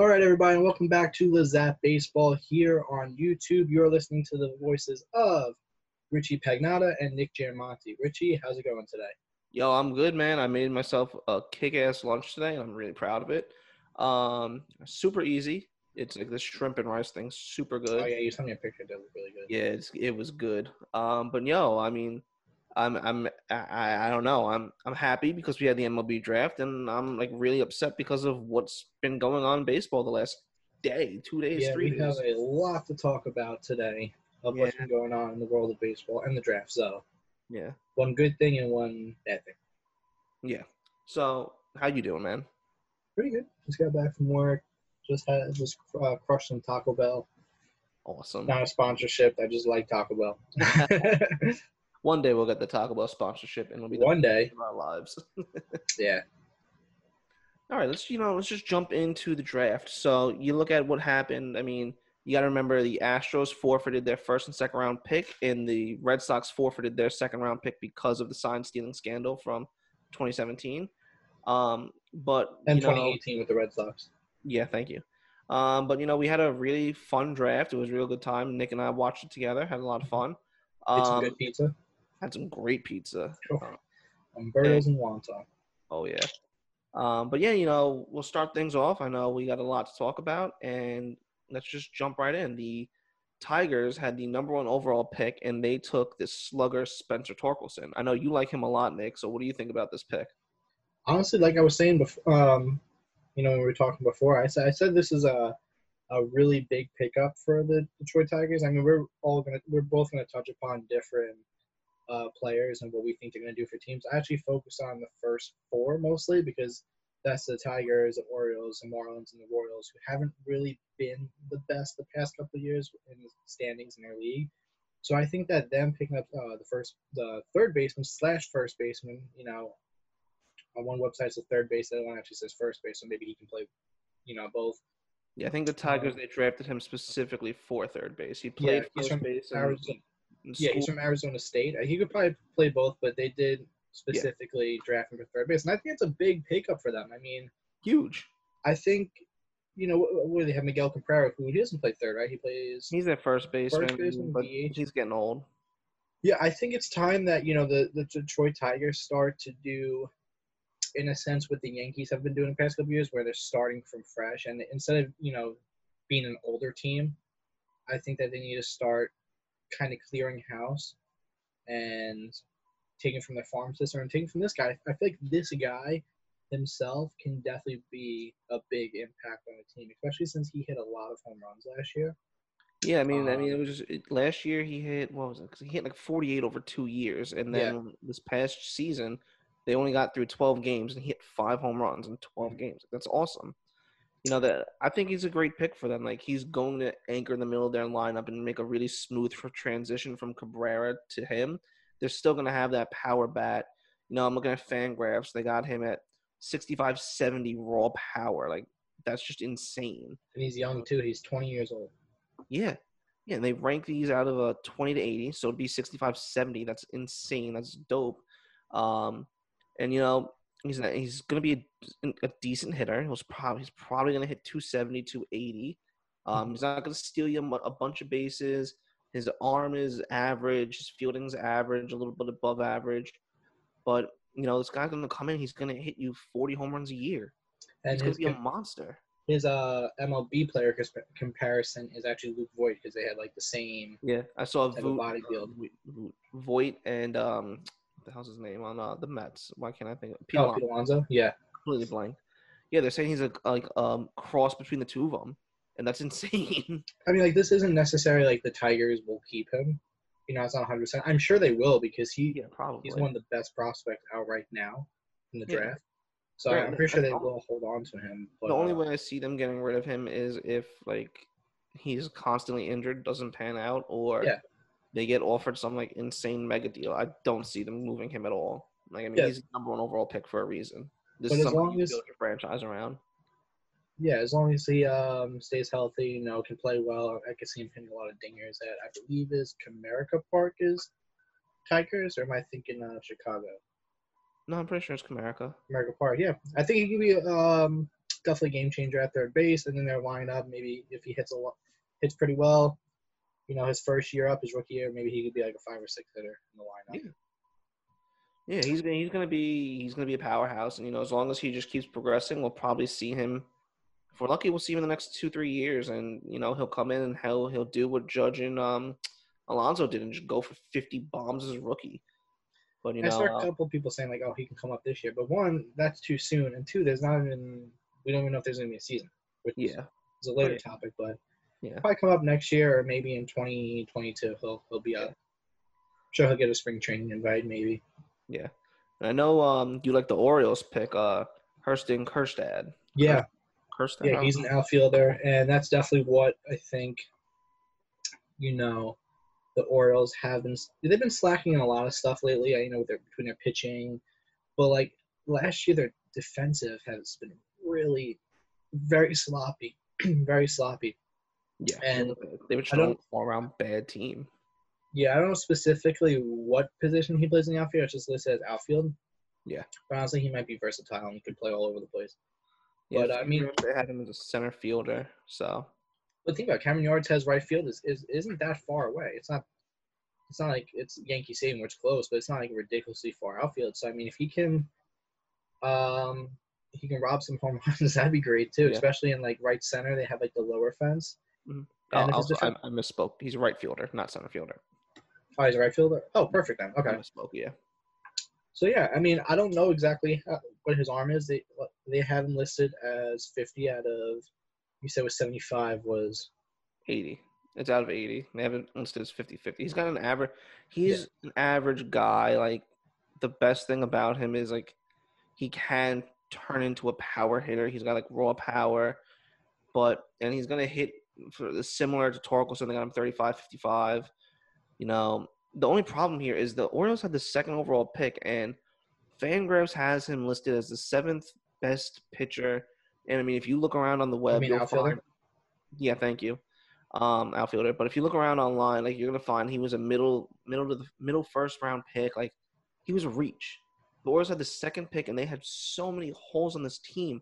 All right, everybody, and welcome back to Lazat Baseball here on YouTube. You're listening to the voices of Richie Pagnotta and Nick Giamonte. Richie, how's it going today? Yo, I'm good, man. I made myself a kick-ass lunch today, and I'm really proud of it. Um, super easy. It's like this shrimp and rice thing, super good. Oh yeah, you sent me a picture. That looked really good. Yeah, it's, it was good. Um, but yo, I mean, I'm I'm I, I don't know. I'm I'm happy because we had the MLB draft, and I'm like really upset because of what's been going on in baseball the last day, two days, Yeah, three we days. have a lot to talk about today of what's Yeah. been going on in the world of baseball and the draft. So, Yeah, one good thing and one bad thing. yeah. So how you doing, man? Pretty good. Just got back from work. Just had just uh, crushed some Taco Bell. Awesome. Not a sponsorship. I just like Taco Bell. One day we'll get the Taco Bell sponsorship, and it'll be the One day, of our lives. yeah. All right, let's you know let's just jump into the draft. So you look at what happened. I mean, you got to remember the Astros forfeited their first and second round pick, and the Red Sox forfeited their second round pick because of the sign stealing scandal from 2017. Um, but And you know, 2018 with the Red Sox. yeah, thank you. Um, but you know, we had a really fun draft. It was a real good time. Nick and I watched it together, had a lot of fun. Ate some Um, good pizza. Had some great pizza. Sure. Uh, Umberto's and wonton. Oh yeah. Um, but yeah, you know, we'll start things off. I know we got a lot to talk about, and let's just jump right in. The Tigers had the number one overall pick, and they took this slugger Spencer Torkelson. I know you like him a lot, Nick. So what do you think about this pick? honestly, like I was saying before, um, you know, when we were talking before, I said I said this is a a really big pickup for the Detroit Tigers. I mean, we're all gonna we're both gonna touch upon different uh, players and what we think they're gonna do for teams. I actually focus on the first four mostly because that's the Tigers, the Orioles, the Marlins, and the Royals, who haven't really been the best the past couple of years in the standings in their league. So I think that them picking up uh, the first, the third baseman slash first baseman, you know, on one website it's a third base, the other one actually says first base, so maybe he can play, you know, both. Yeah, I think the Tigers they drafted him specifically for third base. He played he's first base in Yeah, he's from Arizona State. Uh, He could probably play both, but they did specifically draft him for third base, and I think it's a big pickup for them. I mean, huge. I think, you know, what, what do they have? Miguel Cabrera, who he doesn't play third, right? He plays. He's their first base, baseman, baseman, but DH. he's getting old. Yeah, I think it's time that you know the the Detroit Tigers start to do, in a sense, what the Yankees have been doing the past couple years, where they're starting from fresh, and instead of you know being an older team, I think that they need to start kind of clearing house and taking from their farm system and taking from this guy. I feel like this guy himself can definitely be a big impact on the team, especially since he hit a lot of home runs last year. Yeah, I mean, I mean, it Um, was just it, last year he hit what was it? 'Cause he hit like 48 over two years, and Yeah. then this past season they only got through 12 games and he hit five home runs in 12 Mhm. games. That's awesome. You know that I think he's a great pick for them. Like he's going to anchor in the middle of their lineup and make a really smooth transition from Cabrera to him. They're still going to have that power bat. You know, I'm looking at Fangraphs. They got him at 65, 70 raw power. Like that's just insane. And he's young too. He's 20 years old. Yeah. Yeah, and they rank these out of a 20 to 80, so it'd be 65 70. That's insane. That's dope. Um, and you know, he's not, he's going to be a, a decent hitter. He was probably he's probably going to hit 270, 280. Um, he's not going to steal you a a bunch of bases. His arm is average. His fielding's average, a little bit above average. But you know, this guy's going to come in. He's going to hit you 40 home runs a year. And He's going to be a monster. his uh MLB player comparison is actually Luke Voit because they had like the same. Yeah, I saw of body build. Voit and um, the hell's his name on uh, the Mets? Why can't I think? Of, Pete Oh, Pete Alonso. Yeah. completely blank. Yeah, they're saying he's a like um cross between the two of them, and that's insane. I mean, like this isn't necessarily like the Tigers will keep him. You know, it's not 100. percent I'm sure they will because he yeah, probably. he's one of the best prospects out right now in the Yeah. draft. So Right, I'm pretty sure they will hold on to him. But, the only uh, way I see them getting rid of him is if like he's constantly injured, doesn't pan out, or Yeah. They get offered some like insane mega deal. I don't see them moving him at all. Like I mean, Yeah. he's the number one overall pick for a reason. This But is something you as- build your franchise around. yeah, as long as he um, stays healthy, you know, can play well, I can see him hitting a lot of dingers at I believe is Comerica Park is Tigers, or am I thinking uh, Chicago? No, I'm pretty sure it's Comerica. Comerica Park, yeah. I think he could be um, definitely game changer at third base, and then their lineup. Maybe if he hits a lo- hits pretty well, you know, his first year up, his rookie year, maybe he could be like a five or six hitter in the lineup. Yeah. Yeah, he's gonna he's gonna be he's gonna be a powerhouse, and you know, as long as he just keeps progressing, we'll probably see him. If we're lucky, we'll see him in the next two three years, and you know, he'll come in and he'll he'll do what Judge and um, Alonso did, and just go for fifty bombs as a rookie. But you I know, saw a uh, couple people saying like, "Oh, he can come up this year," but one, that's too soon, and two, there's not even we don't even know if there's gonna be a season, which yeah, it's a later Right. topic, but Yeah. probably come up next year or maybe in 2022 he'll he'll be up. Sure, he'll get a spring training invite maybe. yeah. And I know um, you like the Orioles pick uh, Heston Kjerstad. Yeah, Kjerstad. yeah, he's an outfielder, and that's definitely what I think. You know, the Orioles have been they've been slacking in a lot of stuff lately. You know, they're between their pitching, but like last year, their defensive has been really very sloppy, very sloppy. Yeah, and they were just an all around bad team. Yeah, I don't know specifically what position he plays in the outfield. It's just listed as outfield. Yeah. But honestly, he might be versatile and could play all over the place. Yeah, But, I mean- they had him as a center fielder, so But think about it, Camden Yards' has right field is, is isn't that far away. It's not it's not like it's Yankee Stadium it's close, but it's not like ridiculously far outfield. So I mean if he can um he can rob some home runs, that'd be great too. Yeah. Especially in like right center, they have like the lower fence. Mhm. Uh, also, I, I misspoke. He's a right fielder, not center fielder. Oh, he's a right fielder. Oh, perfect then. I Okay. misspoke. Yeah. So yeah, I mean, I don't know exactly how, what his arm is. They they have him listed as 50 out of. You said was 75 was 80. It's out of 80. They have it listed as 50 50. He's got an average. He's an average guy. Like, the best thing about him is, like, he can turn into a power hitter. He's got, like, raw power. But, and he's going to hit for the similar to Torkelson. They got him 35 55. You know, the only problem here is the Orioles had the second overall pick, and Fangraphs has him listed as the seventh best pitcher. And I mean, if you look around on the web, you'll outfielder? find. Yeah, thank you, um, outfielder. But if you look around online, like you're gonna find he was a middle, middle to the middle first round pick. Like he was a reach. The Orioles had the second pick, and they had so many holes on this team.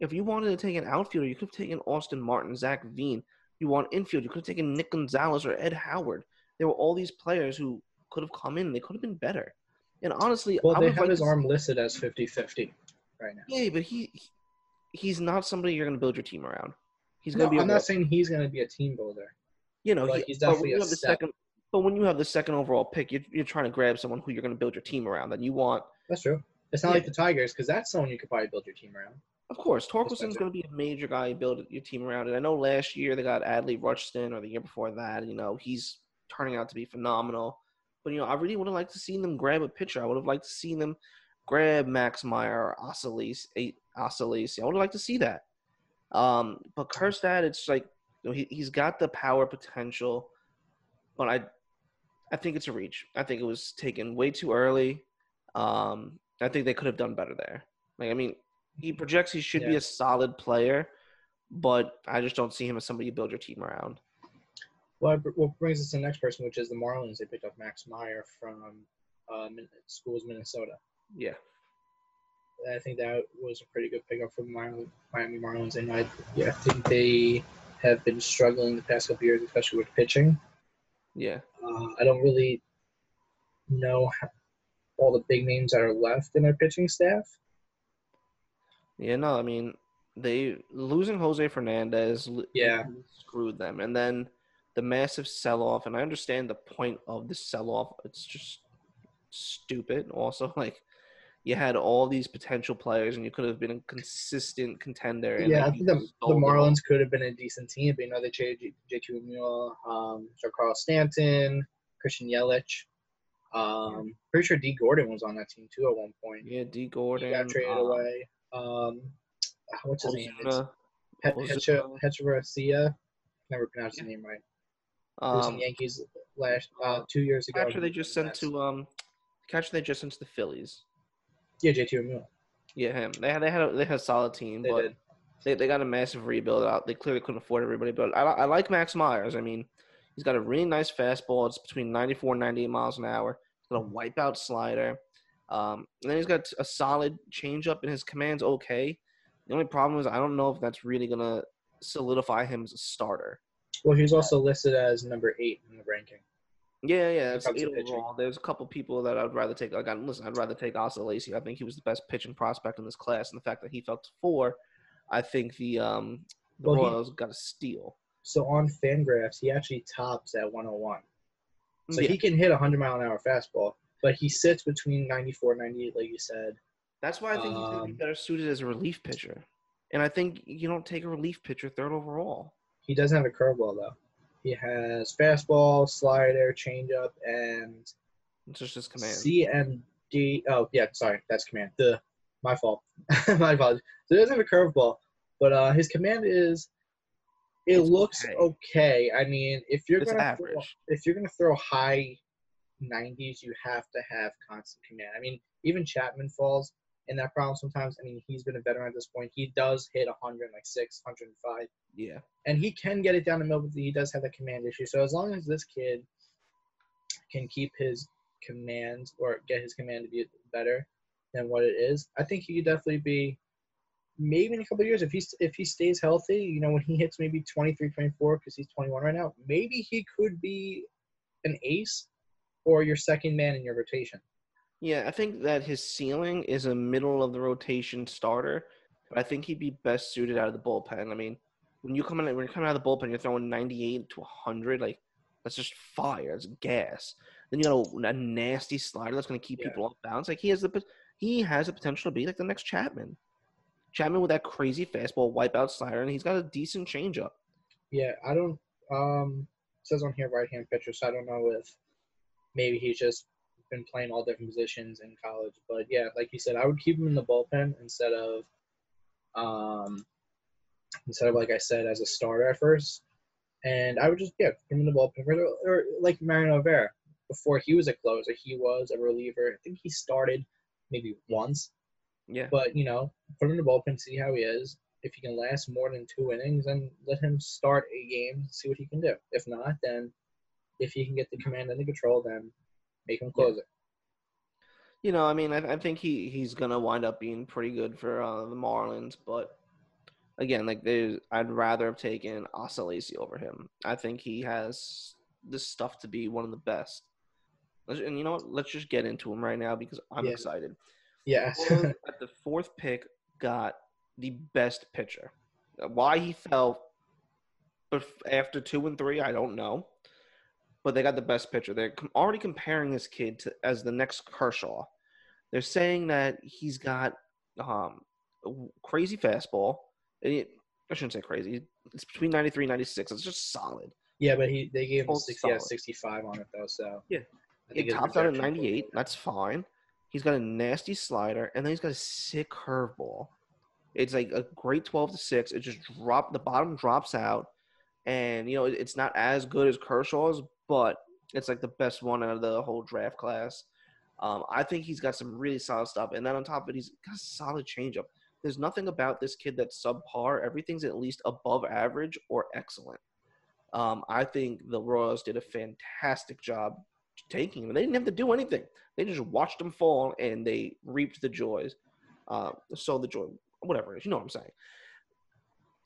If you wanted to take an outfielder, you could have taken Austin Martin, Zac Veen. You want infield, you could have taken Nick Gonzalez or Ed Howard. There were all these players who could have come in. They could have been better. And honestly, well. I They have like his arm listed as 50-50 right now. Yeah, but he, he he's not somebody you're going to build your team around. He's going to be. I'm not saying he's going to be a team builder. you know, but he- he's when definitely you a have the step. second. But when you have the second overall pick, you're, you're trying to grab someone who you're going to build your team around. That you want, That's true. It's not Yeah. like the Tigers because that's someone you could probably build your team around. Of course, Torkelson's going to be a major guy you build your team around. it. I know last year they got Adley Rutschman, or the year before that. You know, he's turning out to be phenomenal. But you know, I really would have liked to see them grab a pitcher. I would have liked to see them grab Max Meyer or Asa Lacy. Osalisi. I would have liked to see that. Um, but Kjerstad, it's like you know, he he's got the power potential, but I I think it's a reach. I think it was taken way too early. Um, I think they could have done better there. Like I mean, he projects he should be a solid player, but I just don't see him as somebody you build your team around. Well, what brings us to the next person, which is the Marlins. They picked up Max Meyer from uh, schools Minnesota. Yeah. I think that was a pretty good pickup for the Miami, Miami Marlins, and I, yeah, I think they have been struggling the past couple years, especially with pitching. Yeah. Uh, I don't really know how, all the big names that are left in their pitching staff. Yeah, no, I mean they losing Jose Fernandez Yeah. screwed them. And then the massive sell off, and I understand the point of the sell off. It's just stupid. Also, like you had all these potential players and you could have been a consistent contender. And yeah, I think the, the sold them. Marlins could have been a decent team, but you know they traded J- JT Mule, um, Carl Stanton, Christian Yelich. Um, pretty sure Dee Gordon was on that team too at one point. Yeah, D He Gordon. got traded um, away. Um, what's his name? It's Ozuna, He- Ozuna. Hecha- Hechavarria. Never pronounced his name right. Um, the Yankees last uh, two years ago. catcher they just sent to um, catcher they just sent to the Phillies. Yeah, JT Mule. Yeah, him. They had they had a, they had a solid team, They but did. they, they got a massive rebuild out. They clearly couldn't afford everybody, but I, I like Max Myers. I mean, he's got a really nice fastball. It's between 94 and 98 miles an hour. He's got a wipeout slider. Um, and then he's got a solid changeup, and his command's okay. The only problem is I don't know if that's really gonna solidify him as a starter. Well, he's also listed as number eight in the ranking. Yeah, yeah, it's eight overall. There's a couple people that I'd rather take. Like, I, listen, I'd rather take Asa Lacy. I think he was the best pitching prospect in this class, and the fact that he fell to four, I think the um the Well, he- Royals got a steal. So on Fangraphs, he actually tops at 101. So Yeah. he can hit a 100 mile an hour fastball, but he sits between 94 and 98, like you said. That's why I think he's gonna be Um, better suited as a relief pitcher. And I think you don't take a relief pitcher third overall. He doesn't have a curveball, though. He has fastball, slider, changeup, and It's just his command. CMD. Oh, yeah, sorry. That's command. The My fault. my apologies. So he doesn't have a curveball, but uh, his command is. It It's looks okay. okay. I mean, if you're It's gonna throw, if you're gonna throw high 90s, you have to have constant command. I mean, even Chapman falls in that problem sometimes. I mean, he's been a veteran at this point. He does hit 100, like six, 105, Yeah. and he can get it down the middle, but he does have that command issue. So as long as this kid can keep his command or get his command to be better than what it is, I think he could definitely be. Maybe in a couple of years, if he's if he stays healthy, you know, when he hits maybe 23, 24, because he's 21 right now, maybe he could be an ace or your second man in your rotation. Yeah, I think that his ceiling is a middle of the rotation starter, but I think he'd be best suited out of the bullpen. I mean, when you come in, when you're coming out of the bullpen, you're throwing 98 to 100. Like that's just fire. It's gas. Then you got a, a nasty slider that's going to keep Yeah. people off balance. Like he has the he has the potential to be like the next Chapman. Chapman with that crazy fastball wipeout slider, and he's got a decent changeup. Yeah, I don't. Um, it says on here right hand pitcher, so I don't know if maybe he's just been playing all different positions in college. But yeah, like you said, I would keep him in the bullpen instead of, um, instead of like I said as a starter at first, and I would just yeah put him in the bullpen or, or like Mariano Vera before he was a closer, he was a reliever. I think he started maybe once, Yeah, but you know, put him in the bullpen, see how he is. If he can last more than two innings, then let him start a game, see what he can do. If not, then if he can get the command and the control, then make him close it. you know, I mean, I, I think he he's gonna wind up being pretty good for uh, the Marlins, but again, like there's, I'd rather have taken Lacy over him. I think he has the stuff to be one of the best. And you know what? Let's just get into him right now because I'm Yeah. excited. Yeah. Royals at the fourth pick got the best pitcher. Why he fell after two and three, I don't know. But they got the best pitcher. They're already comparing this kid to as the next Kershaw. They're saying that he's got um, crazy fastball. I shouldn't say crazy. It's between 93 and 96. It's just solid. yeah, but he they gave him Full 60, yeah, 65 on it though. So Yeah. It tops out at 98. over. That's fine. He's got a nasty slider, and then he's got a sick curveball. It's like a great 12 to 6. It just drop the bottom drops out. And you know, it's not as good as Kershaw's, but it's like the best one out of the whole draft class. Um, I think he's got some really solid stuff. And then on top of it, he's got a solid changeup. There's nothing about this kid that's subpar. Everything's at least above average or excellent. Um, I think the Royals did a fantastic job taking him. They didn't have to do anything. They just watched him fall and they reaped the joys. Uh, so the joy, whatever it is, you know what I'm saying.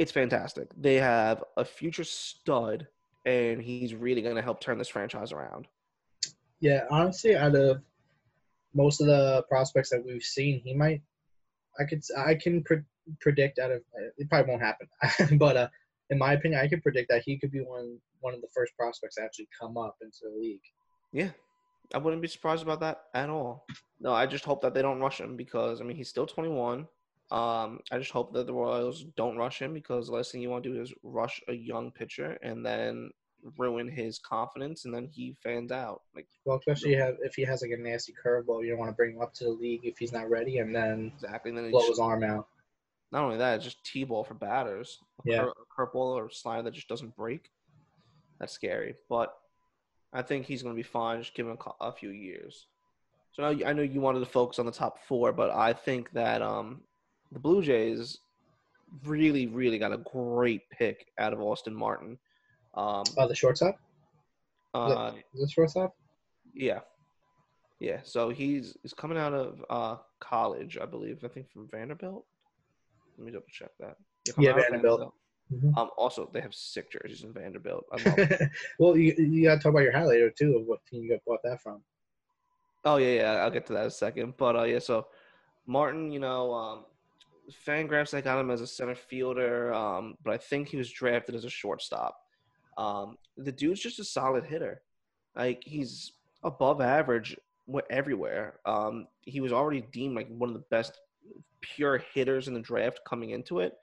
It's fantastic. They have a future stud, and he's really going to help turn this franchise around. Yeah, honestly, out of most of the prospects that we've seen, he might. I could. I can pre- predict out of. It probably won't happen, but uh, in my opinion, I could predict that he could be one one of the first prospects to actually come up into the league. Yeah, I wouldn't be surprised about that at all. No, I just hope that they don't rush him because I mean he's still 21. Um, I just hope that the Royals don't rush him because the last thing you want to do is rush a young pitcher and then ruin his confidence and then he fans out. Like Well, especially have, if he has like a nasty curveball, you don't want to bring him up to the league if he's not ready, and then exactly. And then blow it's his arm out. not only that, it's just T-ball for batters. A Yeah. cur- curveball or slider that just doesn't break. That's scary, but I think he's going to be fine. Just give him a, a few years. So now I know you wanted to focus on the top four, but I think that um, the Blue Jays really, really got a great pick out of Austin Martin. Um, the shortstop. uh, Is this shortstop? yeah, yeah. So he's he's coming out of uh, college, I believe. I think from Vanderbilt. Let me double check that. Yeah, Vanderbilt. Mhm. Um, also, they have sick jerseys in Vanderbilt. Well, you, you got to talk about your highlighter too of what team you got bought that from. Oh yeah, yeah. I'll get to that in a second. But uh, yeah, so Martin, you know, um, Fangraphs I got him as a center fielder, um, but I think he was drafted as a shortstop. Um, the dude's just a solid hitter. Like he's above average everywhere. Um, he was already deemed like one of the best pure hitters in the draft coming into it,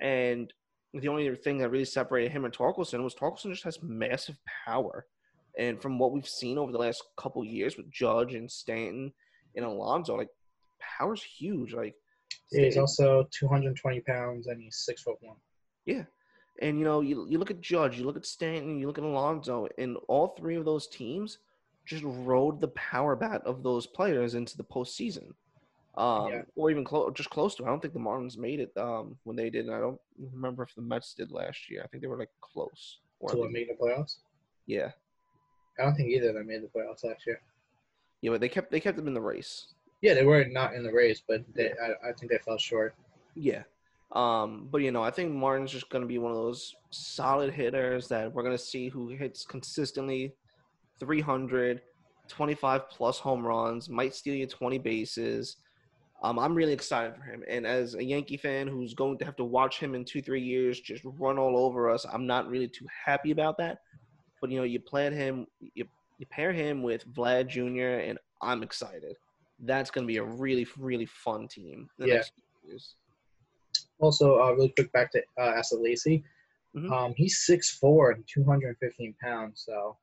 and the only thing that really separated him and Torkelson was Torkelson just has massive power. And from what we've seen over the last couple years with Judge and Stanton and Alonso, like power's huge. Like Yeah, he's also 220 pounds and he's six foot one. yeah. And you know, you you look at Judge, you look at Stanton, you look at Alonso, and all three of those teams just rode the power bat of those players into the postseason. Um, Yeah. or even close, just close to. it. I don't think the Marlins made it um, when they did. I don't remember if the Mets did last year. I think they were like close. Or To they- what made the playoffs? yeah, I don't think either of them made the playoffs last year. yeah, but they kept they kept them in the race. Yeah, they were not in the race, but they, I, I think they fell short. Yeah. Um, but you know, I think Martin's just gonna be one of those solid hitters that we're gonna see who hits consistently 300, 25 plus home runs, might steal you 20 bases. Um, I'm really excited for him. And as a Yankee fan who's going to have to watch him in two, three years just run all over us, I'm not really too happy about that. But you know, you plan him, you, you pair him with Vlad Jr., and I'm excited. That's going to be a really, really fun team. Yeah. Also, uh, really quick back to uh, Asa Lacy. Mhm. Um, he's 6'4 and 215 pounds, so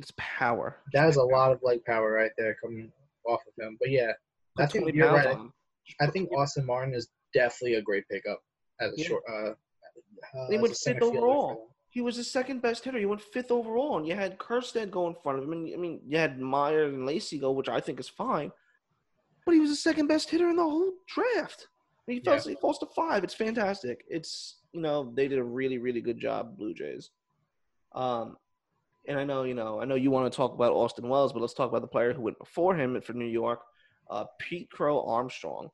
It's power. that is a lot of leg power right there coming off of him. But yeah, think 20 you're right. on I think Austin Martin is definitely a great pickup as a Yeah. short. Uh, uh, He went fifth center fielder for overall. He was the second best hitter. He went fifth overall, and you had Kjerstad go in front of him. And I mean, you had Myers and Lacy go, which I think is fine. But he was the second best hitter in the whole draft. And he falls, he falls to five. It's fantastic. It's you know they did a really really good job, Blue Jays. Um, and I know you know I know you want to talk about Austin Wells, but let's talk about the player who went before him for New York, uh, Pete Crow Armstrong.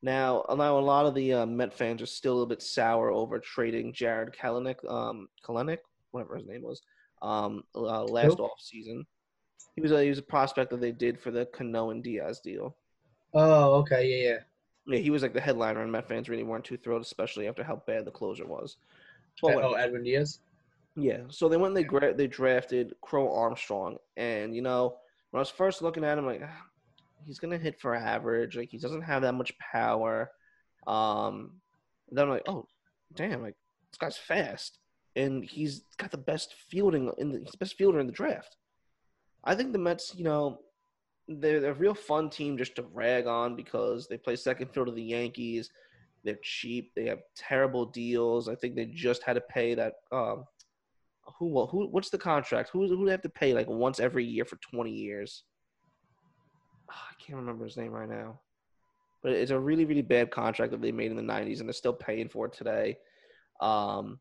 Now, I know a lot of the uh, Met fans are still a little bit sour over trading Jarred Kelenic, um, Kelenic, whatever his name was, um, uh, last Who? off season. He was a he was a prospect that they did for the Cano and Diaz deal. Oh, okay, yeah, yeah. Yeah, he was like the headliner, and Met fans really weren't too thrilled, especially after how bad the closer was. But oh. Edwin Diaz. Yeah, so they went and they gra- they drafted Crow Armstrong, and you know when I was first looking at him, like "Ah, he's gonna hit for average, like he doesn't have that much power. Um, then I'm like, oh, damn, like this guy's fast, and he's got the best fielding in the he's the best fielder in the draft. I think the Mets, you know, they're, a real fun team just to rag on because they play second field to the Yankees. They're cheap. They have terrible deals. I think they just had to pay that. Um, who who what's the contract? Who who they have to pay like once every year for twenty years? Ah, I can't remember his name right now, but it's a really really bad contract that they made in the '90s, and they're still paying for it today. Um,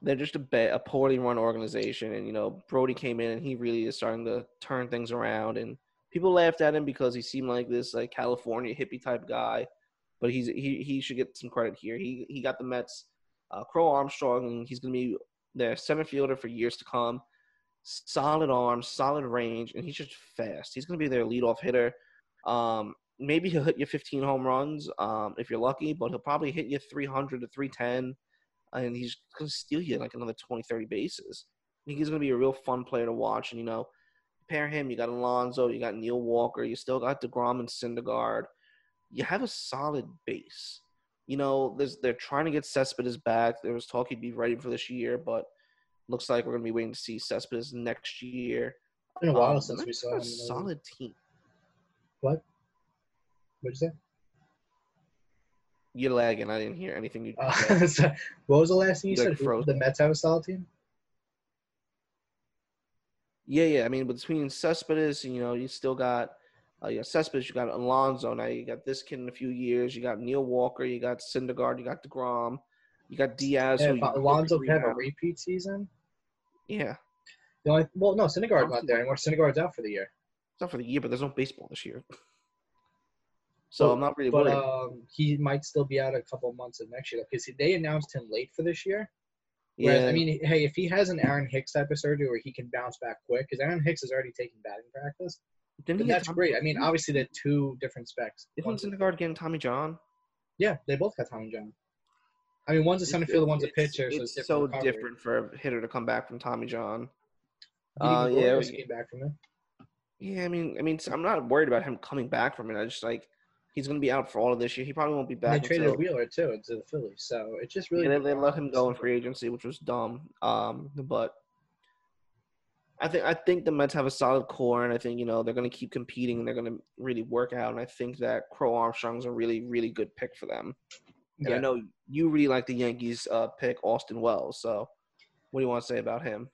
they're just a, ba- a poorly run organization, and you know Brodie came in and he really is starting to turn things around. And people laughed at him because he seemed like this like California hippie type guy, but he's he he should get some credit here. He he got the Mets. Uh, Crow Armstrong, and he's going to be their center fielder for years to come. Solid arm, solid range, and he's just fast. He's going to be their leadoff hitter. Um, maybe he'll hit you 15 home runs um, if you're lucky, but he'll probably hit you 300 to 310, and he's going to steal you like another 20, 30 bases. I think he's going to be a real fun player to watch. And, you know, pair him, you got Alonso, you got Neil Walker, you still got DeGrom and Syndergaard. You have a solid base you know, there's, they're trying to get Cespedes back. There was talk he'd be ready for this year, but looks like we're gonna be waiting to see Cespedes next year. It's been a while Um, since we saw a solid team. What? What'd you say? You're lagging. I didn't hear anything you Uh, said. what was the last thing you Like said? frozen. The Mets have a solid team. Yeah, yeah. I mean, between Cespedes, you know, you still got uh, you got Cespedes, you got Alonso. Now you got this kid in a few years. You got Neil Walker. You got Syndergaard. You got Degrom. You got Diaz. Yeah, who you but hope Alonso can could have a repeat season. Yeah, The only, well, no, Syndergaard's not there anymore. Syndergaard's out for the year. it's not for the year, but there's no baseball this year. So I'm not really But worried. um, he might still be out a couple months of next year because they announced him late for this year. Whereas, yeah, I mean, hey, if he has an Aaron Hicks type of surgery where he can bounce back quick, because Aaron Hicks is already taking batting practice, didn't that's great. I mean, obviously they're two different specs. Isn't One's- Syndergaard getting Tommy John? yeah, they both got Tommy John. I mean, one's a center fielder, one's a pitcher, so it's, It's different so recovery. different for a hitter to come back from Tommy John. Uh, yeah, was- came back from it. Yeah, I mean, I mean, I'm not worried about him coming back from it. I just like he's gonna be out for all of this year. He probably won't be And back they traded until Wheeler too to the Phillies, so it just really. yeah, they, they let him go in free agency, which was dumb. Um, but I think I think the Mets have a solid core, and I think you know they're gonna keep competing and they're gonna really work out. And I think that Crow Armstrong's a really really good pick for them. And I know you really like the Yankees uh, pick Austin Wells. So what do you want to say about him?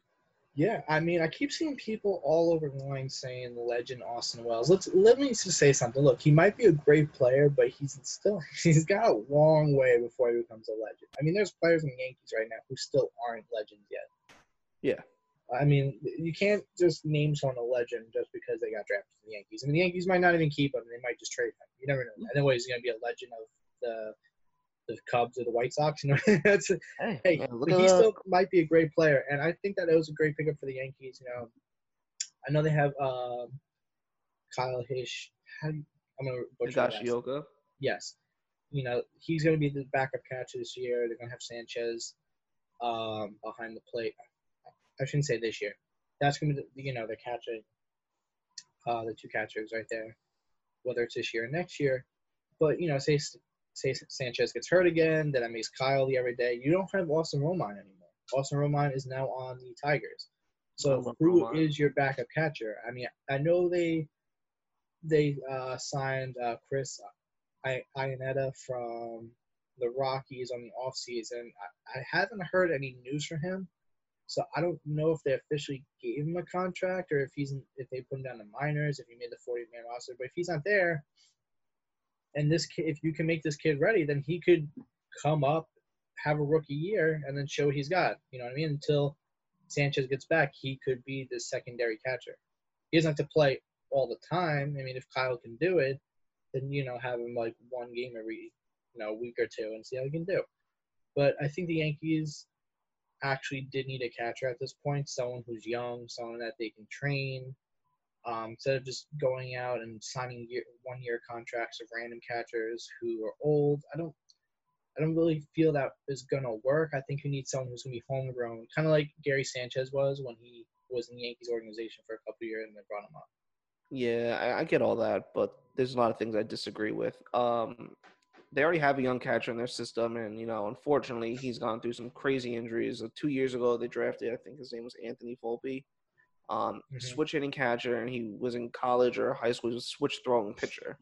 Yeah, I mean, I keep seeing people all over the line saying legend Austin Wells. Let's let me just say something. Look, he might be a great player, but he's still he's got a long way before he becomes a legend. I mean, there's players in the Yankees right now who still aren't legends yet. Yeah. I mean, you can't just name someone a legend just because they got drafted to the Yankees. I mean, the Yankees might not even keep him; they might just trade him. You never know. Mm-hmm. And then he's going to be a legend of the the Cubs or the White Sox. You know, that's Hey, Hey, man, but he still might be a great player, and I think that it was a great pickup for the Yankees. You know, I know they have um, Kyle Hish. How do you, I'm gonna butcher that. Higashioka. Yes, you know he's gonna be the backup catcher this year. They're gonna have Sanchez um, behind the plate. I shouldn't say this year. That's gonna be the, you know they're catching uh, the two catchers right there, whether it's this year or next year. But you know, say say Sanchez gets hurt again, then that makes Kyle the everyday. You don't have Austin Romine anymore. Austin Romine is now on the Tigers. So who Romine. is your backup catcher? I mean, I know they they uh, signed uh, Chris I- Iannetta from the Rockies on the offseason. I, I haven't heard any news from him, so I don't know if they officially gave him a contract or if he's if they put him down to minors, if he made the 40 man roster. But if he's not there, and this kid, if you can make this kid ready, then he could come up, have a rookie year, and then show what he's got. You know what I mean? Until Sanchez gets back, he could be the secondary catcher. He doesn't have to play all the time. I mean, if Kyle can do it, then you know have him like one game every you know week or two and see how he can do. But I think the Yankees actually did need a catcher at this point, someone who's young, someone that they can train. Um, instead of just going out and signing year, one-year contracts of random catchers who are old, I don't, I don't really feel that is gonna work. I think you need someone who's gonna be homegrown, kind of like Gary Sanchez was when he was in the Yankees organization for a couple years and they brought him up. Yeah, I, I get all that, but there's a lot of things I disagree with. Um, they already have a young catcher in their system, and you know, unfortunately, he's gone through some crazy injuries. Uh, two years ago, they drafted, I think his name was Anthony Volpe, um, Mhm. switch hitting catcher, and he was in college or high school. He was a switch throwing pitcher.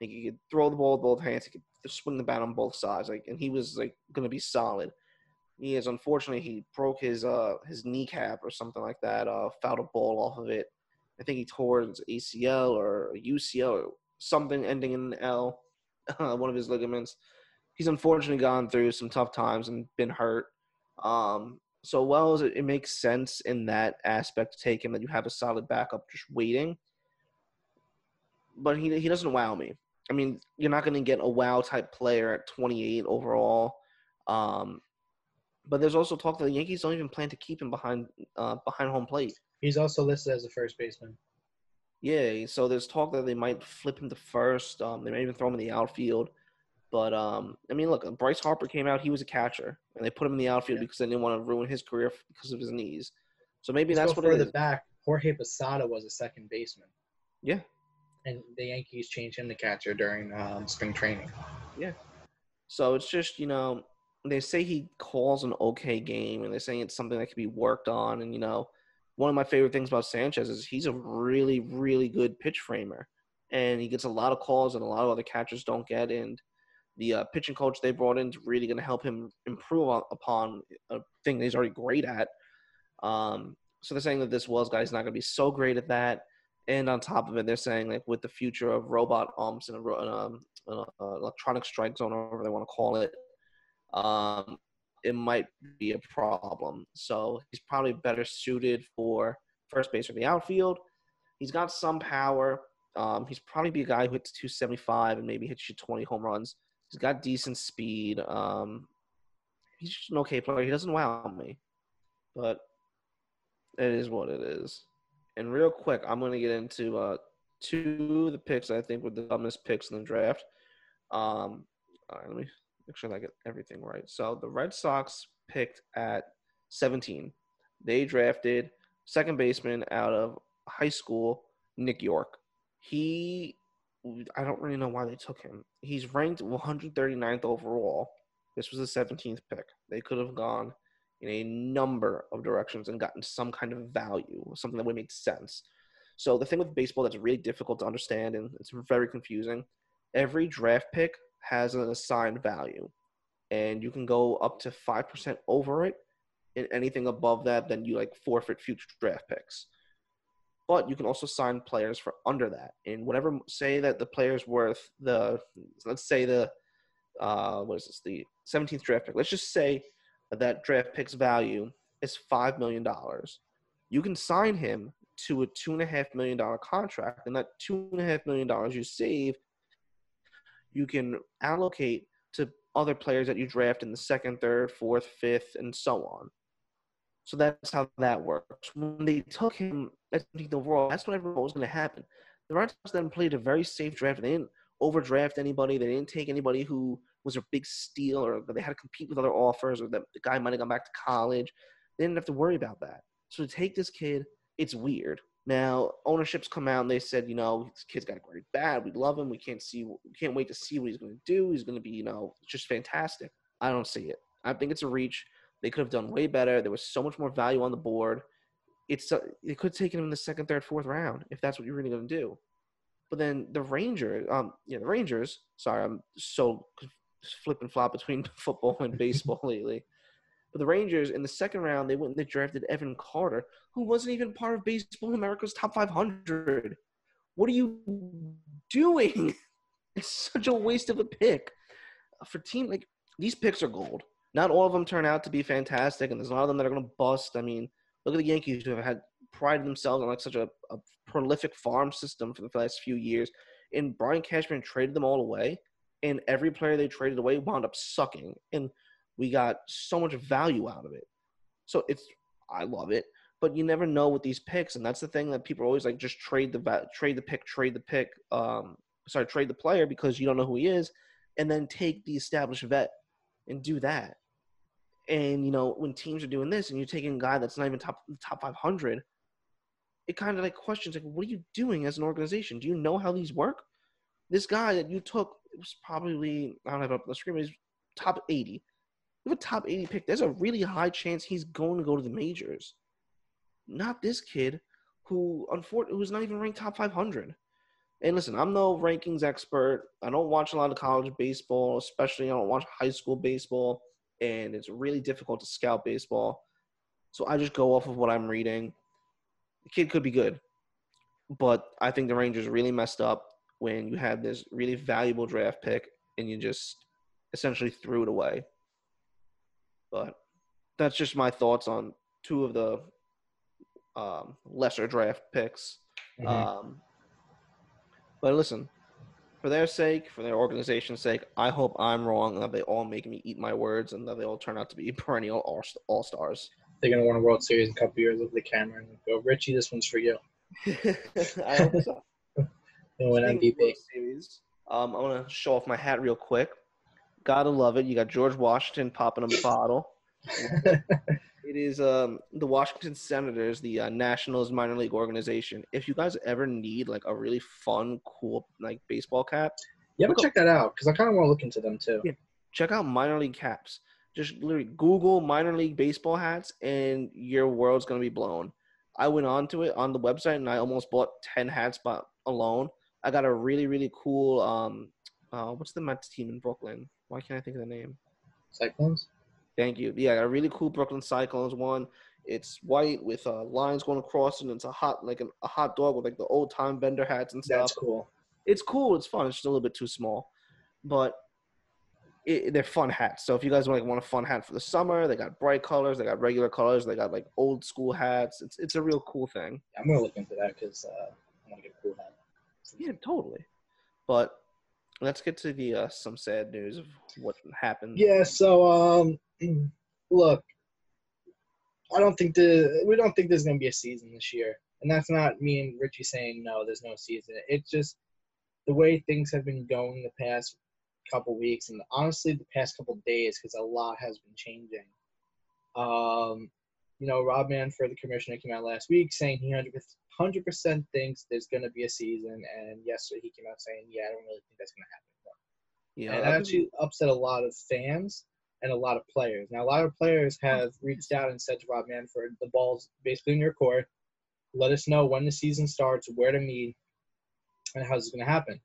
Like he could throw the ball with both hands. He could swing the bat on both sides. Like, and he was like going to be solid. He is unfortunately he broke his uh his kneecap or something like that. Uh, fouled a ball off of it. I think he tore his ACL or UCL or something ending in an L, one of his ligaments. He's unfortunately gone through some tough times and been hurt. Um, so Wells, it, it makes sense in that aspect to take him that you have a solid backup just waiting. But he he doesn't wow me. I mean, you're not going to get a wow type player at 28 overall. Um, but there's also talk that the Yankees don't even plan to keep him behind uh, behind home plate. He's also listed as a first baseman. Yeah, so there's talk that they might flip him to first. Um, they may even throw him in the outfield. But um, I mean, look, Bryce Harper came out; he was a catcher, and they put him in the outfield Yeah. because they didn't want to ruin his career because of his knees. So maybe Let's that's go what it further is. back. Jorge Posada was a second baseman, Yeah, and the Yankees changed him to catcher during um, spring training. Yeah. So it's just you know they say he calls an okay game, and they're saying it's something that can be worked on. And you know, one of my favorite things about Sanchez is he's a really really good pitch framer, and he gets a lot of calls and a lot of other catchers don't get. And the uh, pitching coach they brought in is really going to help him improve on, upon a thing that he's already great at. Um, so they're saying that this Wells guy is not going to be so great at that. And on top of it, they're saying like with the future of robot arms and ro- um, uh, uh, electronic strike zone, or whatever they want to call it, um, it might be a problem. So he's probably better suited for first base or the outfield. He's got some power. Um, he's probably be a guy who hits 275 and maybe hits you 20 home runs. He's got decent speed. Um, he's just an okay player. He doesn't wow me, but it is what it is. And real quick, I'm going to get into uh, two of the picks I think were the dumbest picks in the draft. Um, all right, let me make sure I get everything right. So the Red Sox picked at 17. They drafted second baseman out of high school, Nick York. He, I don't really know why they took him. He's ranked 139th overall. This was the 17th pick. They could have gone in a number of directions and gotten some kind of value, something that would make sense. So the thing with baseball that's really difficult to understand and it's very confusing. Every draft pick has an assigned value, and you can go up to five percent over it. And anything above that, then you like forfeit future draft picks. But you can also sign players for under that, and whatever. Say that the player's worth the, let's say the, uh, what is this? The 17th draft pick. Let's just say that draft pick's value is five million dollars. You can sign him to a two and a half million dollar contract, and that two and a half million dollars you save, you can allocate to other players that you draft in the second, third, fourth, fifth, and so on. So that's how that works. When they took him at the overall, that's what everyone was going to happen. The Sox then played a very safe draft. They didn't overdraft anybody. They didn't take anybody who was a big steal or they had to compete with other offers or that the guy might have gone back to college. They didn't have to worry about that. So to take this kid, it's weird. Now ownerships come out and they said, you know, this kid's got a great bat. We love him. We can't see, we can't wait to see what he's going to do. He's going to be, you know, just fantastic. I don't see it. I think it's a reach. They could have done way better. There was so much more value on the board. It's uh, they could have taken him in the second, third, fourth round if that's what you're really going to do. But then the Rangers, um, yeah, the Rangers. Sorry, I'm so flip and flop between football and baseball lately. But the Rangers in the second round, they went and they drafted Evan Carter, who wasn't even part of Baseball America's top 500. What are you doing? It's such a waste of a pick for team like these picks are gold. Not all of them turn out to be fantastic, and there's a lot of them that are going to bust. I mean, look at the Yankees who have had prided themselves on like such a, a prolific farm system for the last few years. And Brian Cashman traded them all away and every player they traded away wound up sucking, and we got so much value out of it. So it's I love it, but you never know with these picks, and that's the thing that people are always like just trade the trade the pick, trade the pick, um, sorry, trade the player because you don't know who he is, and then take the established vet and do that. And you know when teams are doing this, and you're taking a guy that's not even top top 500, it kind of like questions like, what are you doing as an organization? Do you know how these work? This guy that you took was probably I don't have up on the screen. but He's top eighty. With a top eighty pick, there's a really high chance he's going to go to the majors. Not this kid, who unfortunately who's not even ranked top five hundred. And listen, I'm no rankings expert. I don't watch a lot of college baseball, especially I don't watch high school baseball, and it's really difficult to scout baseball. So I just go off of what I'm reading. The kid could be good, but I think the Rangers really messed up when you had this really valuable draft pick and you just essentially threw it away. But that's just my thoughts on two of the um, lesser draft picks. Mm-hmm. Um, but listen, for their sake, for their organization's sake, I hope I'm wrong and that they all make me eat my words and that they all turn out to be perennial all stars. They're gonna win a World Series in a couple years. At the camera and go, Richie, this one's for you. I hope so win MVP. Series, um, I want to show off my hat real quick. Gotta love it. You got George Washington popping a bottle. It is um, the Washington Senators, the uh, Nationals minor league organization. If you guys ever need like a really fun, cool like baseball cap, yeah, but check that out because I kind of want to look into them too. Yeah, check out minor league caps. Just literally Google minor league baseball hats, and your world's gonna be blown. I went onto it on the website, and I almost bought ten hats but alone. I got a really really cool um uh what's the Mets team in Brooklyn? Why can't I think of the name? Cyclones. Thank you. Yeah, a really cool Brooklyn Cyclones one. It's white with uh, lines going across, and it's a hot like an, a hot dog with like the old time vendor hats and stuff. That's cool. It's cool. It's fun. It's just a little bit too small, but it, they're fun hats. So if you guys like want a fun hat for the summer, they got bright colors, they got regular colors, they got like old school hats. It's it's a real cool thing. I'm gonna look into that because uh, I want to get a cool hat. Yeah, totally. But let's get to the uh, some sad news of what happened. Yeah. So, um, look, I don't think the we don't think there's gonna be a season this year, and that's not me and Richie saying no, there's no season. It's just the way things have been going the past couple weeks, and honestly, the past couple days, because a lot has been changing. Um, you know, Rob Manfred, the commissioner, came out last week saying he 100 percent thinks there's going to be a season, and yesterday he came out saying, "Yeah, I don't really think that's going to happen." Yeah, and that actually upset a lot of fans and a lot of players. Now, a lot of players have reached out and said to Rob Manfred, "The ball's basically in your court. Let us know when the season starts, where to meet, and how this is going to happen."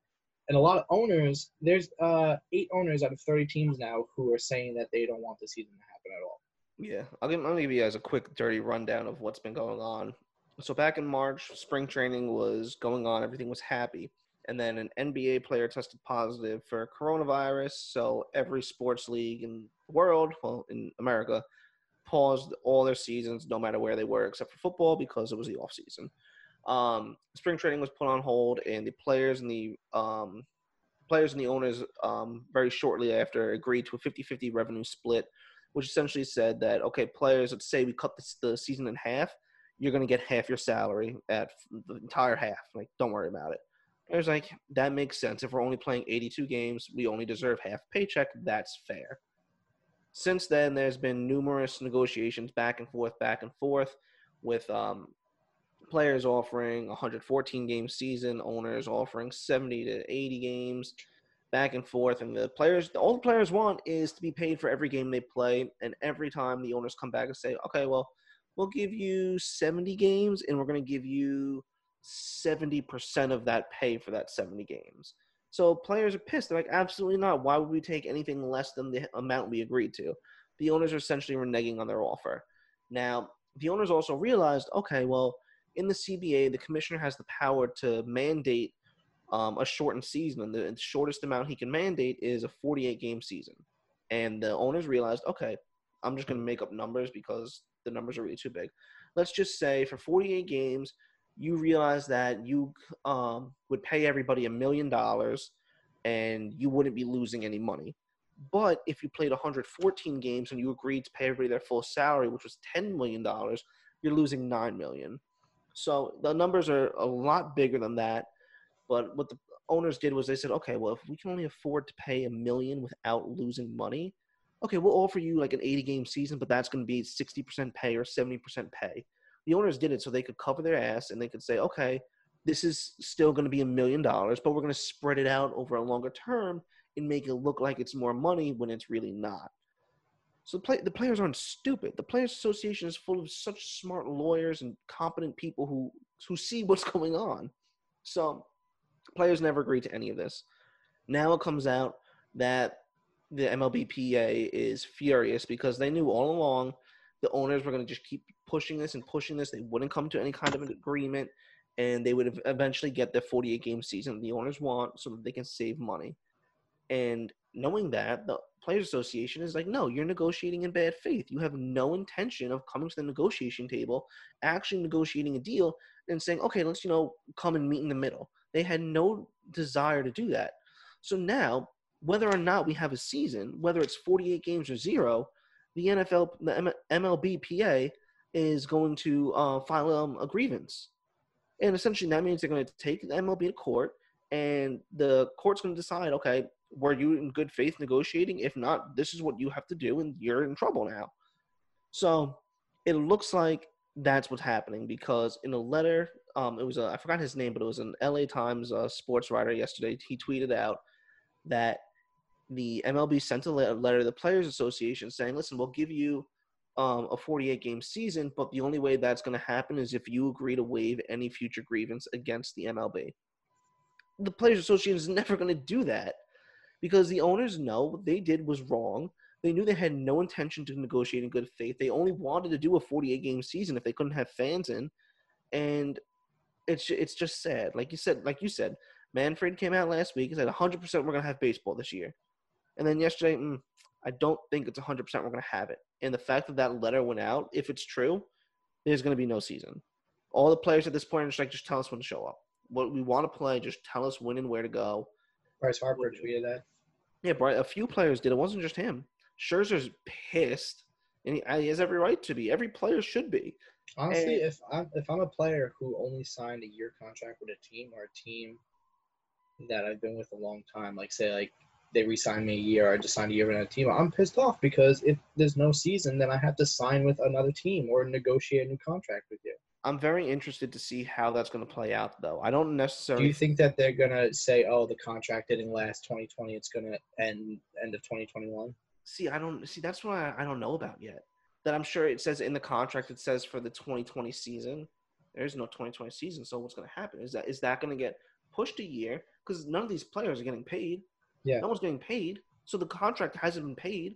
And a lot of owners, there's uh, eight owners out of 30 teams now who are saying that they don't want the season to happen at all. Yeah, I'll give, I'll give you guys a quick, dirty rundown of what's been going on. So back in March, spring training was going on. Everything was happy. And then an NBA player tested positive for coronavirus. So every sports league the world, well, in America, paused all their seasons, no matter where they were, except for football because it was the off season. Um, spring training was put on hold, and the players and the um, players and the owners um, very shortly after agreed to a 50-50 revenue split, which essentially said that okay, players, let's say we cut the, the season in half, you're going to get half your salary at the entire half. Like, don't worry about it. I was like, that makes sense. If we're only playing 82 games, we only deserve half paycheck. That's fair. Since then, there's been numerous negotiations back and forth, back and forth, with um, players offering 114 game season, owners offering 70 to 80 games, back and forth. And the players, all the players want is to be paid for every game they play. And every time the owners come back and say, okay, well, we'll give you 70 games and we're going to give you 70% of that pay for that 70 games. So players are pissed. They're like, absolutely not. Why would we take anything less than the amount we agreed to? The owners are essentially reneging on their offer. Now, the owners also realized, okay, well, in the CBA, the commissioner has the power to mandate um, a shortened season, and the shortest amount he can mandate is a 48 game season. And the owners realized, okay, I'm just going to make up numbers because the numbers are really too big. Let's just say for 48 games, you realize that you um, would pay everybody a million dollars and you wouldn't be losing any money. But if you played 114 games and you agreed to pay everybody their full salary, which was $10 million, you're losing 9 million. So the numbers are a lot bigger than that. But what the owners did was they said, okay, well, if we can only afford to pay a million without losing money, okay, we'll offer you like an 80 game season, but that's going to be 60% pay or 70% pay. The owners did it so they could cover their ass and they could say, okay, this is still going to be a million dollars, but we're going to spread it out over a longer term and make it look like it's more money when it's really not. So the, play, the players aren't stupid. The Players Association is full of such smart lawyers and competent people who who see what's going on. So players never agreed to any of this. Now it comes out that the MLBPA is furious because they knew all along the owners were going to just keep pushing this and pushing this. They wouldn't come to any kind of an agreement, and they would eventually get their 48 game season the owners want so that they can save money. And knowing that, the Players Association is like, no, you're negotiating in bad faith. You have no intention of coming to the negotiation table, actually negotiating a deal, and saying, okay, let's, you know, come and meet in the middle. They had no desire to do that. So now, whether or not we have a season, whether it's 48 games or zero, the NFL, the MLBPA is going to uh, file um, a grievance. And essentially, that means they're going to take the MLB to court, and the court's going to decide, okay, were you in good faith negotiating? If not, this is what you have to do, and you're in trouble now. So it looks like that's what's happening because in a letter, um, it was a, I forgot his name, but it was an LA Times uh, sports writer yesterday. He tweeted out that the MLB sent a letter to the Players Association saying, listen, we'll give you um, a 48 game season, but the only way that's going to happen is if you agree to waive any future grievance against the MLB. The Players Association is never going to do that because the owners know what they did was wrong. They knew they had no intention to negotiate in good faith. They only wanted to do a 48 game season if they couldn't have fans in. And it's it's just sad. Like you said, like you said, Manfred came out last week and said 100% we're going to have baseball this year. And then yesterday, mm, I don't think it's 100% we're going to have it. And the fact that that letter went out, if it's true, there's going to be no season. All the players at this point are just like, just tell us when to show up. what we want to play. Just tell us when and where to go. Bryce Harper tweeted that. Yeah, Bryce, a few players did. It wasn't just him. Scherzer's pissed, and he, he has every right to be. Every player should be. Honestly, and, if I'm if I'm a player who only signed a year contract with a team or a team that I've been with a long time, like say like they re-signed me a year, I just signed a year with another team, I'm pissed off because if there's no season, then I have to sign with another team or negotiate a new contract with you. I'm very interested to see how that's going to play out, though. I don't necessarily. Do you think that they're going to say, "Oh, the contract didn't last 2020; it's going to end end of 2021"? See, I don't see. That's what I, I don't know about yet. That I'm sure it says in the contract. It says for the 2020 season. There is no 2020 season, so what's going to happen? Is that is that going to get pushed a year? Because none of these players are getting paid. Yeah. No one's getting paid, so the contract hasn't been paid.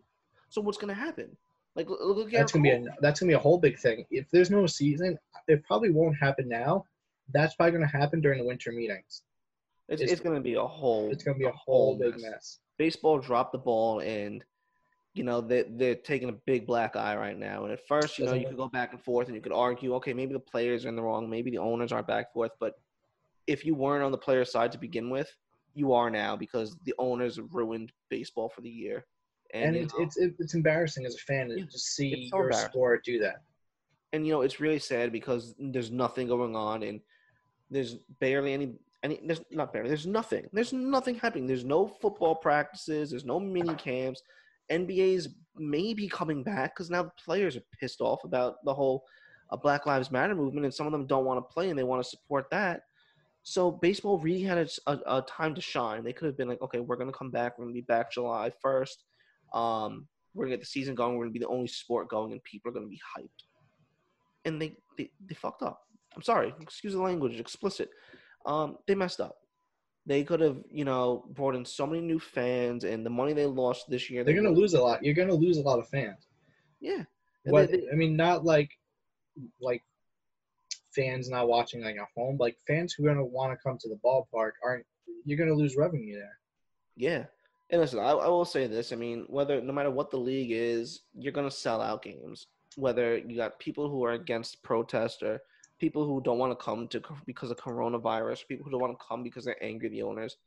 So what's going to happen? Like look that's gonna be a that's gonna be a whole big thing. If there's no season, it probably won't happen now. That's probably gonna happen during the winter meetings. It's, it's, it's gonna be a whole. It's gonna be a, a whole, big mess. mess. Baseball dropped the ball, and you know they they're taking a big black eye right now. And at first, you know, you could go back and forth, and you could argue, okay, maybe the players are in the wrong, maybe the owners aren't back and forth. But if you weren't on the player side to begin with, you are now because the owners ruined baseball for the year. And, and it's, know, it's it's embarrassing as a fan to just see so your sport do that. And you know, it's really sad because there's nothing going on, and there's barely any any. There's not barely. There's nothing. There's nothing happening. There's no football practices. There's no mini camps. NBA's maybe coming back because now the players are pissed off about the whole uh, Black Lives Matter movement, and some of them don't want to play and they want to support that. So baseball really had a, a, a, time to shine. They could have been like, okay, we're going to come back. We're going to be back July 1st. Um, we're gonna get the season going. We're gonna be the only sport going, and people are gonna be hyped. And they they, they fucked up. I'm sorry, excuse the language, explicit. Um, they messed up. They could have, you know, brought in so many new fans, and the money they lost this year. They're they gonna lose a lot. You're gonna lose a lot of fans. Yeah. What, they, I mean, not like like fans not watching like at home. Like fans who are gonna want to come to the ballpark aren't. You're gonna lose revenue there. Yeah, and listen, I, I will say this. I mean, whether no matter what the league is, you're gonna sell out games. Whether you got people who are against protest or people who don't want to come to because of coronavirus, people who don't want to come because they're angry at the owners,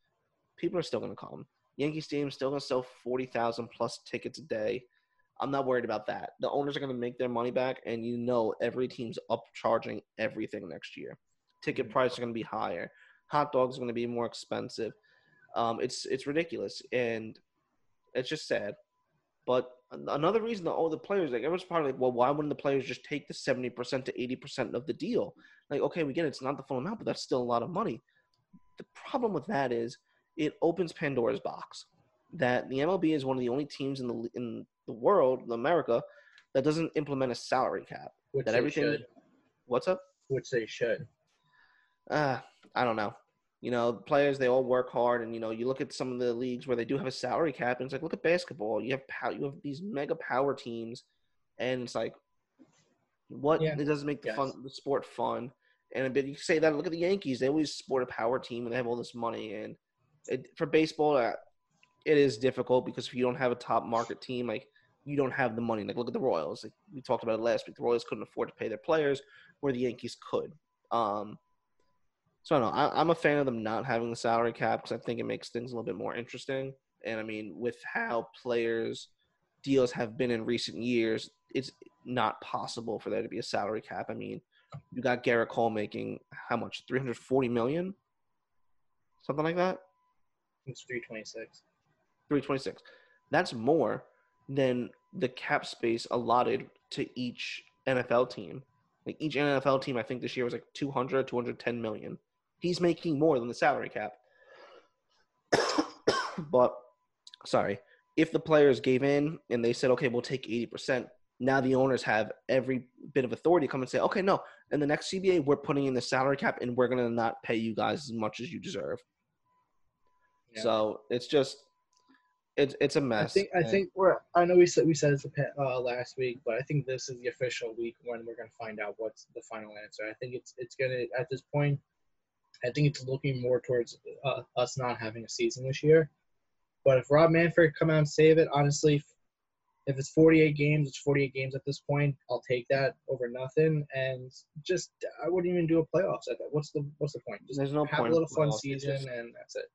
people are still gonna come. Yankee Stadium's still gonna sell forty thousand plus tickets a day. I'm not worried about that. The owners are gonna make their money back, and you know every team's upcharging everything next year. Ticket mm-hmm. prices are gonna be higher. Hot dogs are gonna be more expensive um, it's it's ridiculous and it's just sad. But another reason that all the players, like it everyone's probably like, well, why wouldn't the players just take the seventy percent to eighty percent of the deal? Like, okay, we get it, it's not the full amount, but that's still a lot of money. The problem with that is it opens Pandora's box. That the MLB is one of the only teams in the in the world, America, that doesn't implement a salary cap. Which that everything. Should. What's up? Which they should. Uh, I don't know you know, players they all work hard, and you know, you look at some of the leagues where they do have a salary cap, and it's like, look at basketball. You have pow- you have these mega power teams, and it's like, what? Yeah. It doesn't make the yes. fun the sport fun. And but you say that look at the Yankees; they always sport a power team, and they have all this money. And it, for baseball, uh, it is difficult because if you don't have a top market team, like you don't have the money. Like look at the Royals. Like we talked about it last week. The Royals couldn't afford to pay their players, where the Yankees could. Um, so I don't know. I, am a fan of them not having the salary cap because I think it makes things a little bit more interesting. And I mean, with how players' deals have been in recent years, it's not possible for there to be a salary cap. I mean, you got Gerrit Cole making how much? 340 million? Something like that? It's 326. 326. That's more than the cap space allotted to each NFL team. Like each NFL team, I think this year was like 200, 210 million he's making more than the salary cap. but sorry, if the players gave in and they said, okay, we'll take 80%, now the owners have every bit of authority to come and say, okay, no, in the next CBA, we're putting in the salary cap and we're going to not pay you guys as much as you deserve. Yeah. So it's just, it's it's a mess. I think I think we're. I know we said we said this uh, last week, but I think this is the official week when we're gonna find out what's the final answer. I think it's it's gonna at this point I think it's looking more towards uh, us not having a season this year. But if Rob Manfred come out and save it, honestly, if it's 48 games, it's 48 games at this point. I'll take that over nothing, and just I wouldn't even do a playoffs at that. What's the what's the point? Just There's no have point a little fun playoffs. Season, just- and that's it.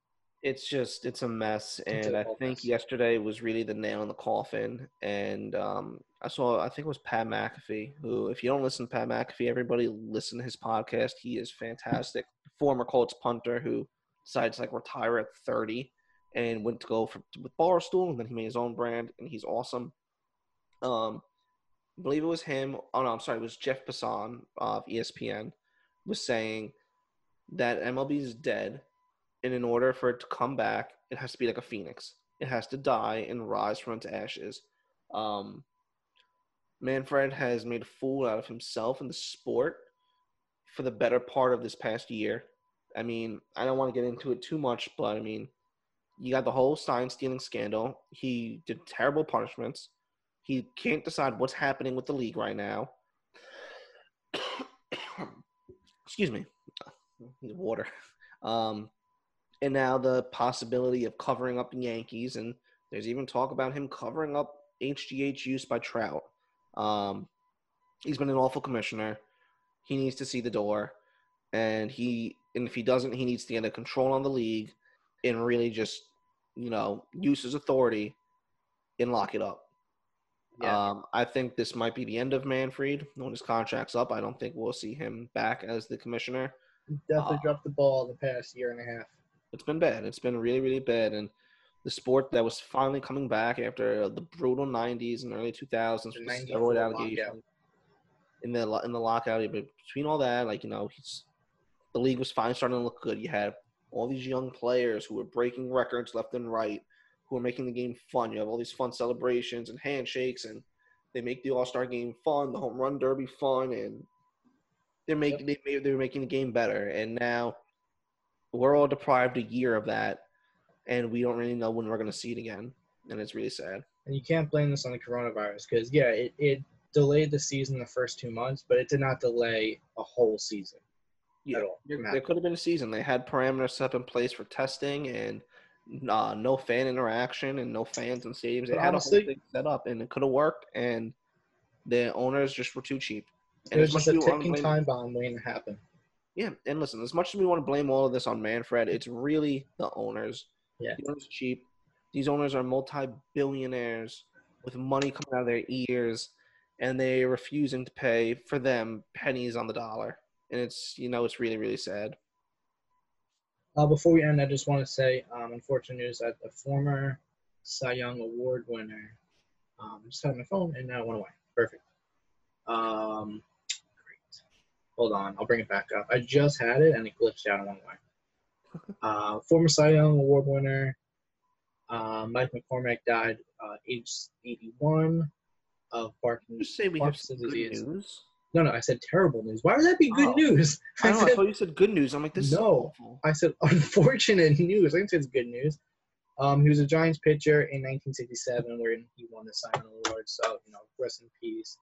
It's just it's a mess and a i think mess. yesterday was really the nail in the coffin and um i saw i think it was pat mcafee who if you don't listen to pat mcafee everybody listen to his podcast he is fantastic former colts punter who decided to like retire at 30 and went to go for, with barstool and then he made his own brand and he's awesome um I believe it was him oh no i'm sorry it was jeff passan of espn was saying that mlb is dead and in order for it to come back, it has to be like a phoenix. It has to die and rise from its ashes. Um, Manfred has made a fool out of himself in the sport for the better part of this past year. I mean, I don't want to get into it too much, but I mean, you got the whole sign stealing scandal. He did terrible punishments. He can't decide what's happening with the league right now. Excuse me. Water. Um, and now the possibility of covering up the Yankees, and there's even talk about him covering up HGH use by Trout. Um, he's been an awful commissioner. He needs to see the door, and he and if he doesn't, he needs to get a control on the league and really just you know use his authority and lock it up. Yeah. Um, I think this might be the end of Manfred when his contract's up. I don't think we'll see him back as the commissioner. Definitely uh, dropped the ball the past year and a half. It's been bad. It's been really, really bad. And the sport that was finally coming back after the brutal '90s and early 2000s with The the 94 steroid allegation in the in the lockout. But between all that, like you know, he's the league was finally starting to look good. You had all these young players who were breaking records left and right, who were making the game fun. You have all these fun celebrations and handshakes, and they make the All Star game fun, the home run derby fun, and they're making they made, they were making the game better. And now we're all deprived a year of that, and we don't really know when we're going to see it again, and it's really sad. And you can't blame this on the coronavirus because yeah, it, it delayed the season the first two months, but it did not delay a whole season Yeah, at all. there, there could have been a season. They had parameters set up in place for testing and uh, no fan interaction and no fans in stadiums. They But had honestly- a whole thing set up, and it could have worked. And the owners just were too cheap. It was just a as we wanna ticking time bomb waiting to happen. Yeah, and listen, as much as we want to blame all of this on Manfred, it's really the owners. Yeah. The owners are cheap. These owners are multi-billionaires with money coming out of their ears, and they're refusing to pay for them pennies on the dollar. And it's you know it's really really sad. Uh, before we end, I just want to say, um, unfortunate news that the former Cy Young Award winner um, just had my phone and now went away. Perfect. Um. Hold on, I'll bring it back up. I just had it and it glitched out went away. Uh, former Cy Young Award winner uh, Mike McCormick died uh, age 81 of Parkinson's. Say we have Parkinson's disease. news. No, no, I said terrible news. Why would that be good Oh. news? I don't know. I said- thought you said good news. I'm like, this No. I said unfortunate news. I didn't say it's good news. Um, he was a Giants pitcher in 1967, where he won the Cy Young Award. So you know, rest in peace.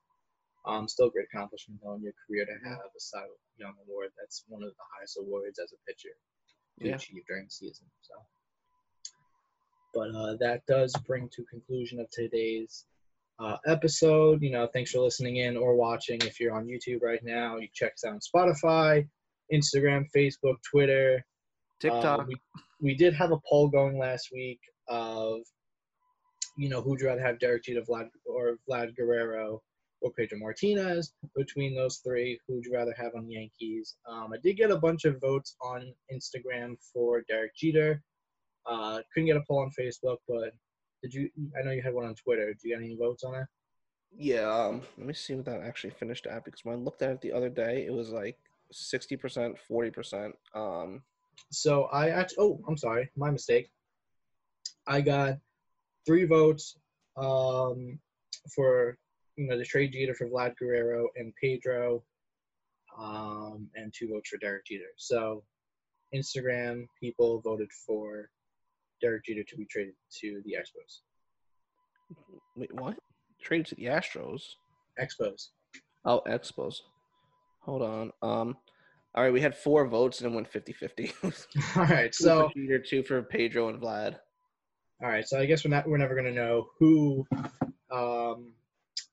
Um, still a great accomplishment though in your career to have a Cy Young Award. That's one of the highest awards as a pitcher to Yeah. achieve during the season. So, but uh, that does bring to conclusion of today's uh, episode. You know, thanks for listening in or watching. If you're on YouTube right now, you check us out on Spotify, Instagram, Facebook, Twitter. TikTok. Uh, we, we did have a poll going last week of, you know, who'd you rather have Derek Jeter, Vlad or Vlad Guerrero or Pedro Martinez? Between those three, who'd you rather have on the Yankees? Um, I did get a bunch of votes on Instagram for Derek Jeter. Uh, couldn't get a poll on Facebook, but did you? I know you had one on Twitter. Did you get any votes on it? yeah. Um, let me see what that actually finished at because when I looked at it the other day, it was like sixty percent, forty percent. Um, So I actually, oh, I'm sorry, my mistake. I got three votes um, for you know the trade Jeter for Vlad Guerrero and Pedro, um, and two votes for Derek Jeter. So Instagram people voted for Derek Jeter to be traded to the Expos. wait, what? Traded to the Astros. Expos. Oh, Expos. Hold on. Um, all right, we had four votes and it went 50-50. All right, two so for Jeter, two for Pedro and Vlad. all right, so I guess we're not we're never gonna know who um,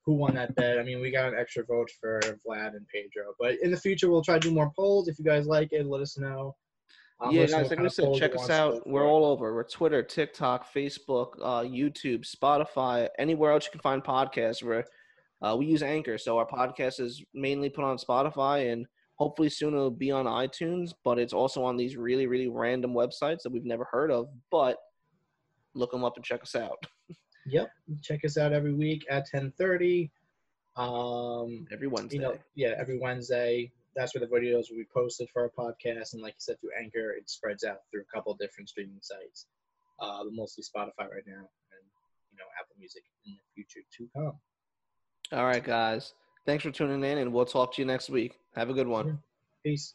who won that bet. I mean, we got an extra vote for Vlad and Pedro. But in the future, we'll try to do more polls. If you guys like it, let us know. Um, yeah, let us know guys, like I said, check us want us to out. We're all over. We're Twitter, TikTok, Facebook, uh, YouTube, Spotify, anywhere else you can find podcasts. We're, uh, we use Anchor, so our podcast is mainly put on Spotify, and hopefully soon it'll be on iTunes. But it's also on these really, really random websites that we've never heard of. But look them up and check us out Yep. Check us out every week at 10:30. Um, every Wednesday. you know, yeah, every Wednesday. That's where the videos will be posted for our podcast. And like you said, through Anchor, it spreads out through a couple different streaming sites, uh, but mostly Spotify right now, and you know, Apple Music in the future to come. All right, guys. Thanks for tuning in, and we'll talk to you next week. Have a good one. Peace.